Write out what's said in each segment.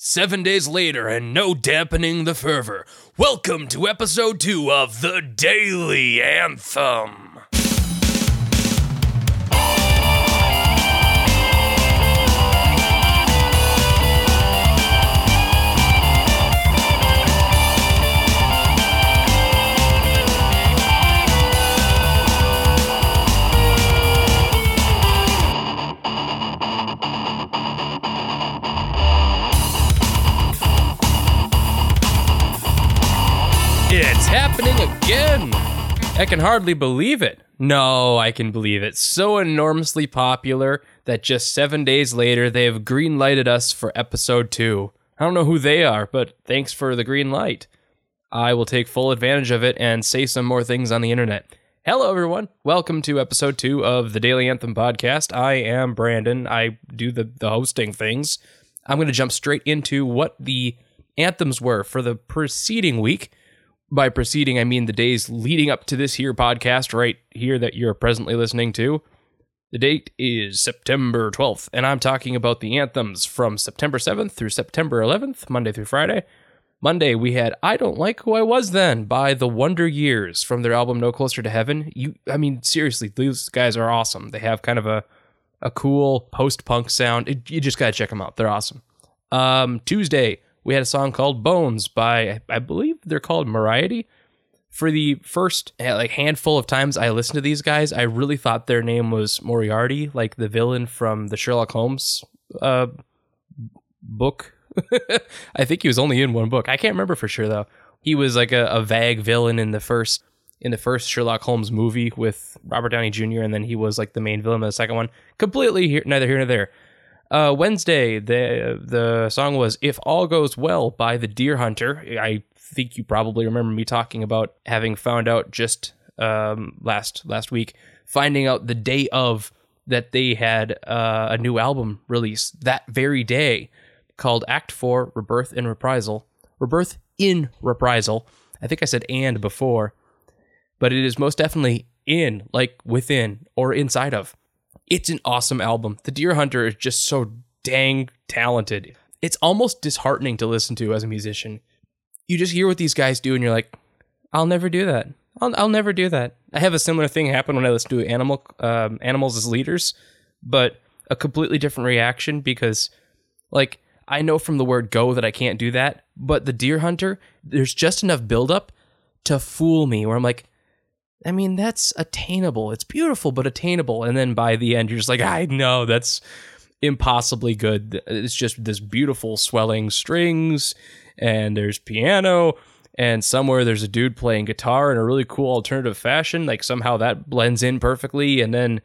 Seven days later, and no dampening the fervor. Welcome to episode two of The Daily Anthem. Happening again! I can hardly believe it. No, I can believe it. So enormously popular that just seven days later they have green lighted us for episode two. I don't know who they are, but thanks for the green light. I will take full advantage of it and say some more things on the internet. Hello, everyone. Welcome to episode two of the Daily Anthem podcast. I am Brandon. I do the, the hosting things. I'm going to jump straight into what the anthems were for the preceding week. By proceeding, I mean the days leading up to this here podcast right here that you're presently listening to. The date is September 12th, and I'm talking about the anthems from September 7th through September 11th, Monday through Friday. Monday, we had I Don't Like Who I Was Then by The Wonder Years from their album No Closer to Heaven. You I mean, seriously, these guys are awesome. They have kind of a a cool post-punk sound. It, you just gotta check them out. They're awesome. Um, Tuesday, we had a song called Bones by I believe they're called Mariety. For the first eh, like handful of times I listened to these guys, I really thought their name was Moriarty, like the villain from the Sherlock Holmes uh, book. I think he was only in one book. I can't remember for sure though. He was like a, a vague villain in the first in the first Sherlock Holmes movie with Robert Downey Jr. and then he was like the main villain of the second one. Completely here, neither here nor there. Uh, Wednesday, the the song was "If All Goes Well" by the Dear Hunter. I think you probably remember me talking about having found out just um, last last week, finding out the day of that they had uh, a new album release that very day called Act Four: Rebirth in Reprisal. Rebirth in Reprisal. I think I said and before, but it is most definitely in, like within or inside of. It's an awesome album. The Dear Hunter is just so dang talented. It's almost disheartening to listen to as a musician. You just hear what these guys do and you're like, I'll never do that. I'll, I'll never do that. I have a similar thing happen when I listen to animal um, animals as leaders, but a completely different reaction because, like, I know from the word go that I can't do that, but the Dear Hunter, there's just enough buildup to fool me where I'm like, I mean, that's attainable. It's beautiful, but attainable. And then by the end, you're just like, I know that's impossibly good. It's just this beautiful swelling strings, and there's piano, and somewhere there's a dude playing guitar in a really cool alternative fashion. Like somehow that blends in perfectly, and then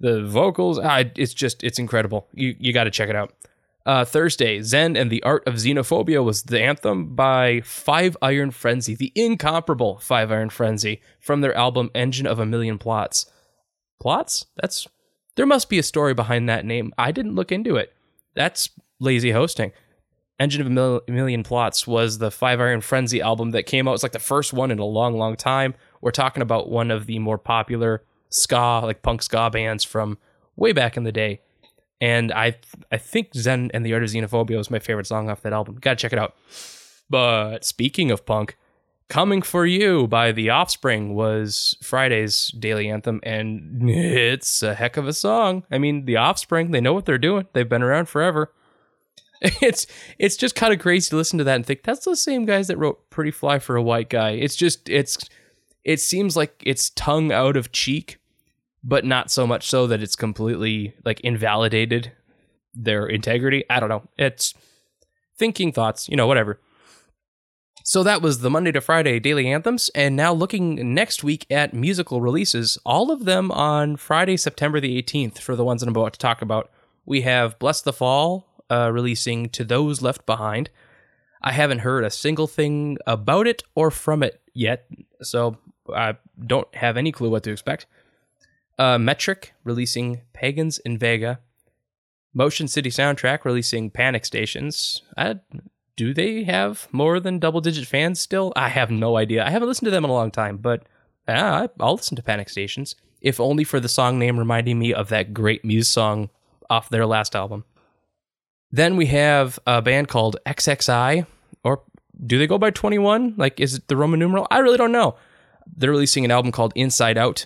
the vocals. It's just it's incredible. You you got to check it out. Uh, Thursday, Zen and the Art of Xenophobia was the anthem by Five Iron Frenzy, the incomparable Five Iron Frenzy, from their album Engine of a Million Plots. Plots? That's there must be a story behind that name. I didn't look into it. That's lazy hosting. Engine of a Mil- Million Plots was the Five Iron Frenzy album that came out. It's like the first one in a long, long time. We're talking about one of the more popular ska, like punk ska bands from way back in the day and I I think Zen and the Art of Xenophobia was my favorite song off that album. Gotta check it out. But speaking of punk, Coming for You by The Offspring was Friday's daily anthem, and it's a heck of a song. I mean, The Offspring, they know what they're doing. They've been around forever. It's it's just kind of crazy to listen to that and think that's the same guys that wrote Pretty Fly for a White Guy. It's just it's it seems like it's tongue out of cheek but not so much so that it's completely like invalidated their integrity. I don't know. It's thinking thoughts, you know, whatever. So that was the Monday to Friday daily anthems, and now looking next week at musical releases, all of them on Friday, September the 18th, for the ones that I'm about to talk about. We have Blessthefall uh, releasing To Those Left Behind. I haven't heard a single thing about it or from it yet, so I don't have any clue what to expect. Uh, Metric releasing Pagans in Vega. Motion City Soundtrack releasing Panic Stations. Uh, do they have more than double digit fans still? I have no idea. I haven't listened to them in a long time, but uh, I'll listen to Panic Stations, if only for the song name reminding me of that great Muse song off their last album. Then we have a band called XXI, or do they go by 21? Like, is it the Roman numeral? I really don't know. They're releasing an album called Inside Out.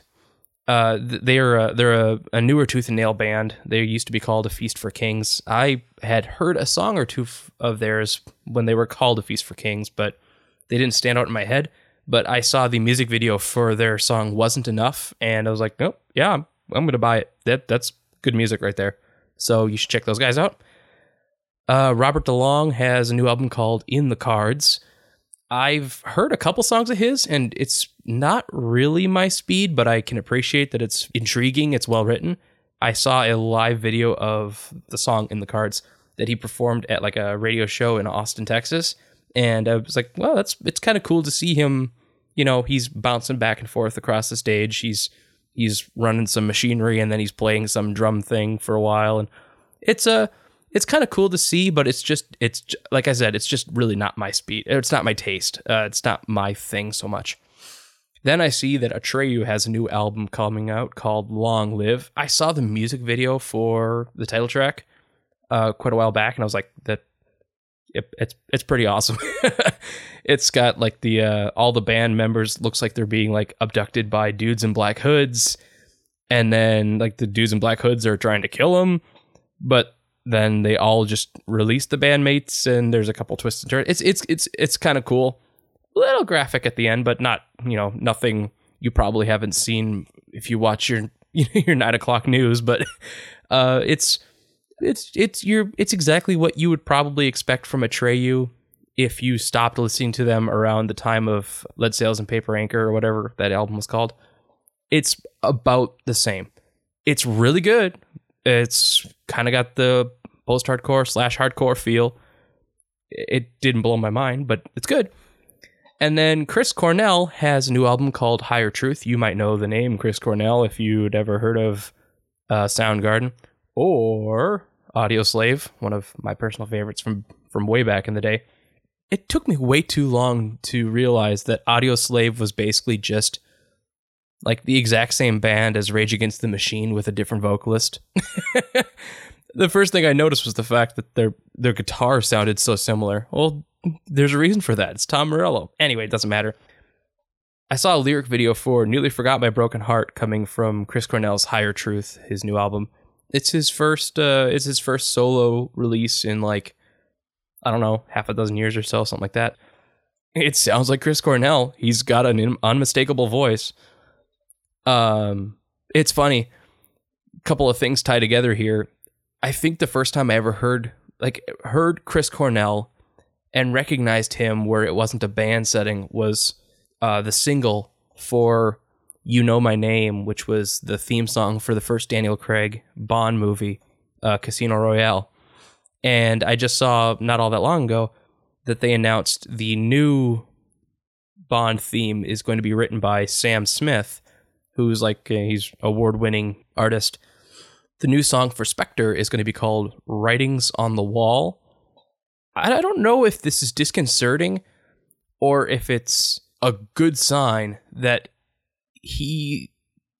Uh, they're a, they're a, a, newer Tooth and Nail band. They used to be called A Feast for Kings. I had heard a song or two of theirs when they were called A Feast for Kings, but they didn't stand out in my head. But I saw the music video for their song "Wasn't Enough," and I was like, "Nope, yeah, I'm, I'm gonna buy it. That that's good music right there." So you should check those guys out. Uh, Robert DeLong has a new album called In the Cards. I've heard a couple songs of his, and it's not really my speed, but I can appreciate that it's intriguing, it's well written. I saw a live video of the song In the Cards that he performed at like a radio show in Austin, Texas, and I was like, well, that's it's kind of cool to see him. You know, he's bouncing back and forth across the stage. He's he's running some machinery, and then he's playing some drum thing for a while, and it's a it's kind of cool to see, but it's just it's like I said, it's just really not my speed. It's not my taste. Uh, it's not my thing so much. Then I see that Atreyu has a new album coming out called Long Live. I saw the music video for the title track uh, quite a while back, and I was like, that it, it's it's pretty awesome. it's got like the uh, all the band members looks like they're being like abducted by dudes in black hoods, and then like the dudes in black hoods are trying to kill them, but then they all just release the bandmates and there's a couple twists and turns. It's it's it's it's kind of cool. A little graphic at the end, but not you know nothing you probably haven't seen if you watch your your nine o'clock news. But uh, it's it's it's your it's exactly what you would probably expect from a Atreyu if you stopped listening to them around the time of Lead Sails and Paper Anchor or whatever that album was called. It's about the same. It's really good. It's kind of got the post hardcore slash hardcore feel. It didn't blow my mind, but it's good. And then Chris Cornell has a new album called Higher Truth. You might know the name Chris Cornell if you'd ever heard of uh, Soundgarden or Audioslave, one of my personal favorites from from way back in the day. It took me way too long to realize that Audioslave was basically just like the exact same band as Rage Against the Machine with a different vocalist. the first thing I noticed was the fact that their their guitar sounded so similar. Well, there's a reason for that. It's Tom Morello. Anyway, it doesn't matter. I saw a lyric video for Nearly Forgot My Broken Heart coming from Chris Cornell's Higher Truth, his new album. It's his first uh it's his first solo release in like I don't know, half a dozen years or so, something like that. It sounds like Chris Cornell. He's got an unmistakable voice. Um, it's funny. A couple of things tie together here. I think the first time I ever heard like heard Chris Cornell and recognized him where it wasn't a band setting was uh, the single for "You Know My Name," which was the theme song for the first Daniel Craig Bond movie, uh, Casino Royale. And I just saw not all that long ago that they announced the new Bond theme is going to be written by Sam Smith, who's like uh, he's award winning artist. The new song for Spectre is going to be called Writing's on the Wall. I don't know if this is disconcerting or if it's a good sign that he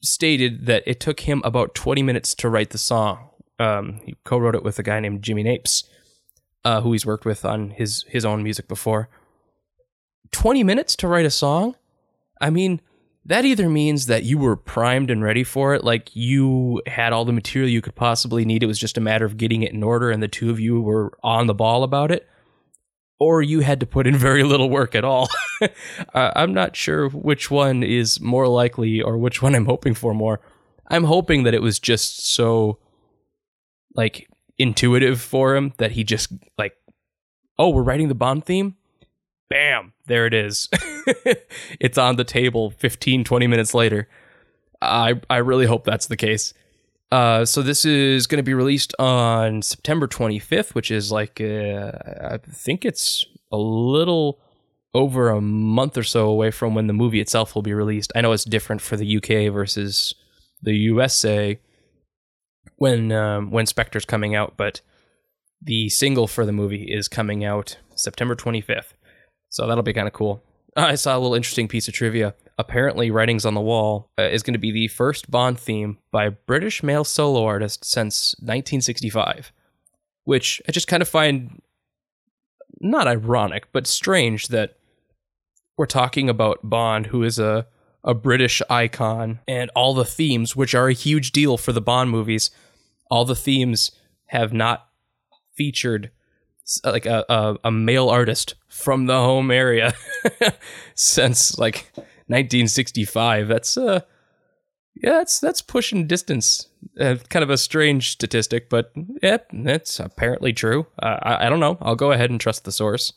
stated that it took him about 20 minutes to write the song. Um, he co-wrote it with a guy named Jimmy Napes, uh, who he's worked with on his his own music before. 20 minutes to write a song? I mean, that either means that you were primed and ready for it, like you had all the material you could possibly need. It was just a matter of getting it in order, and the two of you were on the ball about it, or you had to put in very little work at all. uh, I'm not sure which one is more likely or which one I'm hoping for more. I'm hoping that it was just so like intuitive for him that he just like, oh, we're writing the Bond theme bam, there it is. it's on the table 15, 20 minutes later. I, I really hope that's the case. Uh, so this is going to be released on September 25th, which is like, uh, I think it's a little over a month or so away from when the movie itself will be released. I know it's different for the UK versus the USA when um, when Spectre's coming out, but the single for the movie is coming out September 25th. So that'll be kind of cool. I saw a little interesting piece of trivia. Apparently, Writing's on the Wall uh, is going to be the first Bond theme by a British male solo artist since 1965. which I just kind of find not ironic, but strange that we're talking about Bond, who is a a British icon, and all the themes, which are a huge deal for the Bond movies, all the themes have not featured like a, a, a male artist from the home area since like 1965. That's uh yeah, that's that's pushing distance. Uh, kind of a strange statistic, but yeah, that's apparently true. Uh, I I don't know. I'll go ahead and trust the source.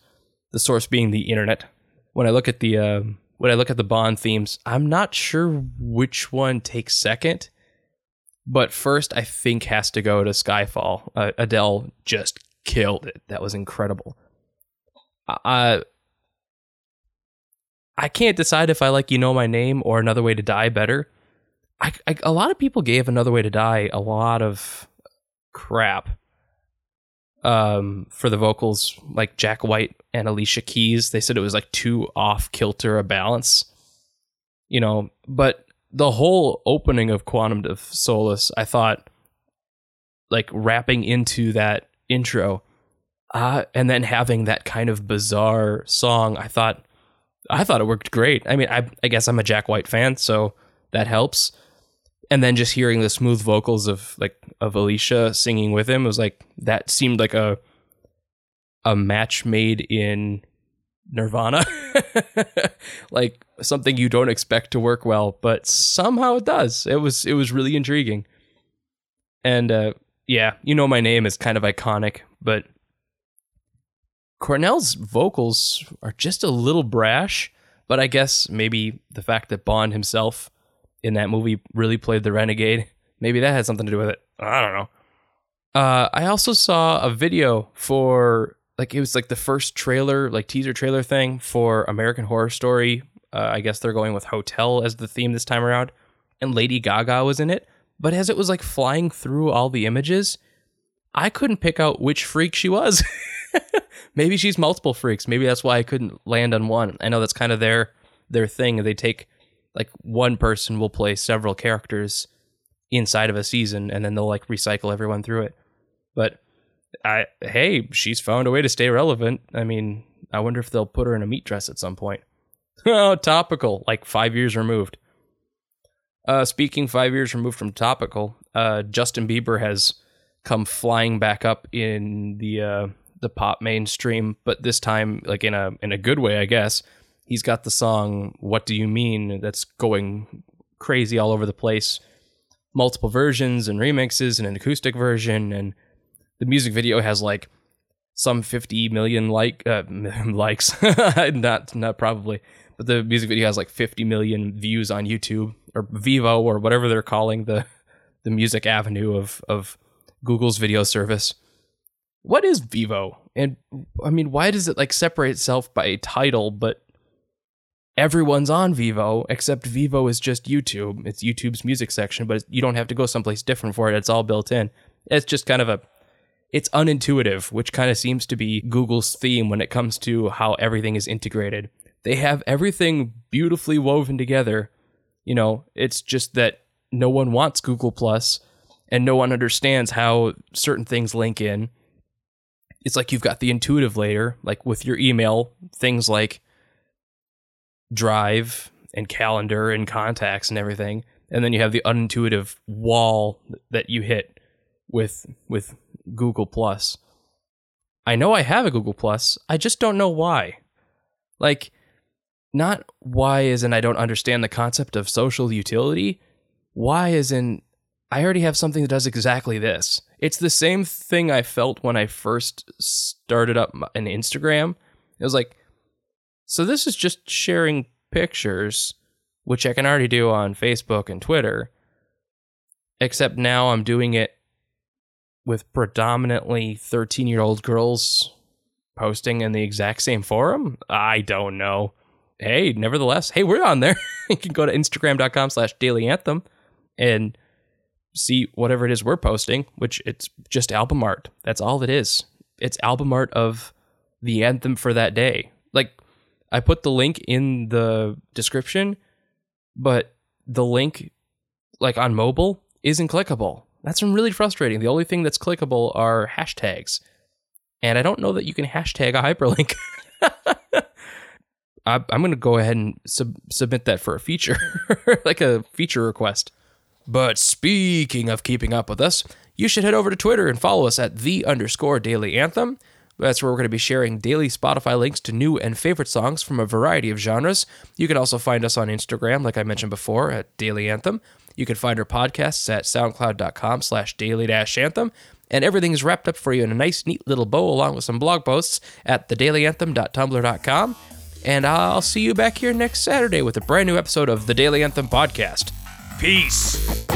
The source being the internet. When I look at the uh, when I look at the Bond themes, I'm not sure which one takes second. But first, I think has to go to Skyfall. Uh, Adele just killed it. That was incredible. Uh, I can't decide if I like You Know My Name or Another Way to Die better. I, I, a lot of people gave Another Way to Die a lot of crap um, for the vocals, like Jack White and Alicia Keys. They said it was like too off kilter a balance, you know. But the whole opening of Quantum of Solace, I thought, like wrapping into that intro, uh, and then having that kind of bizarre song, I thought, I thought it worked great. I mean, I, I guess I'm a Jack White fan, so that helps. And then just hearing the smooth vocals of like of Alicia singing with him was like that seemed like a a match made in Nirvana, like something you don't expect to work well, but somehow it does. It was it was really intriguing, and uh, yeah, you know my name is kind of iconic, but Cornell's vocals are just a little brash, but I guess maybe the fact that Bond himself in that movie really played the renegade, maybe that had something to do with it. I don't know. Uh, I also saw a video for like it was like the first trailer, like teaser trailer thing for American Horror Story. Uh, I guess they're going with hotel as the theme this time around, and Lady Gaga was in it. But as it was like flying through all the images, I couldn't pick out which freak she was. Maybe she's multiple freaks. Maybe that's why I couldn't land on one. I know that's kind of their their thing. They take like one person will play several characters inside of a season and then they'll like recycle everyone through it. But I hey, she's found a way to stay relevant. I mean, I wonder if they'll put her in a meat dress at some point. oh, topical, like 5 years removed. Uh, speaking five years removed from topical, uh, Justin Bieber has come flying back up in the uh, the pop mainstream, but this time like in a in a good way, I guess. He's got the song "What Do You Mean" that's going crazy all over the place. Multiple versions and remixes and an acoustic version, and the music video has like some 50 million like uh, likes, not not probably, but the music video has like 50 million views on YouTube or Vevo or whatever they're calling the the music avenue of of Google's video service. What is Vevo? And I mean, why does it like separate itself by title, but everyone's on Vevo except Vevo is just YouTube. It's YouTube's music section, but you don't have to go someplace different for it. It's all built in. It's just kind of a it's unintuitive, which kind of seems to be Google's theme when it comes to how everything is integrated. They have everything beautifully woven together. You know, it's just that no one wants Google Plus and no one understands how certain things link in. It's like you've got the intuitive layer, like with your email, things like Drive and calendar and contacts and everything. And then you have the unintuitive wall that you hit with with Google Plus. I know I have a Google Plus. I just don't know why. Like not why is in I don't understand the concept of social utility. Why is in I already have something that does exactly this. It's the same thing I felt when I first started up an Instagram. It was like, so this is just sharing pictures, which I can already do on Facebook and Twitter, except now I'm doing it with predominantly 13 year old girls posting in the exact same forum. I don't know. Hey, nevertheless, hey, we're on there. you can go to instagram.com slash daily anthem and see whatever it is we're posting, which it's just album art. That's all it is. It's album art of the anthem for that day. Like I put the link in the description, but the link like on mobile isn't clickable. That's really frustrating. The only thing that's clickable are hashtags. And I don't know that you can hashtag a hyperlink. I, I'm going to go ahead and sub- submit that for a feature, like a feature request. But speaking of keeping up with us, you should head over to Twitter and follow us at the underscore daily anthem. That's where we're going to be sharing daily Spotify links to new and favorite songs from a variety of genres. You can also find us on Instagram, like I mentioned before, at Daily Anthem. You can find our podcasts at soundcloud.com slash daily anthem. And everything is wrapped up for you in a nice, neat little bow along with some blog posts at thedailyanthem.tumblr.com. And I'll see you back here next Saturday with a brand new episode of the Daily Anthem podcast. Peace.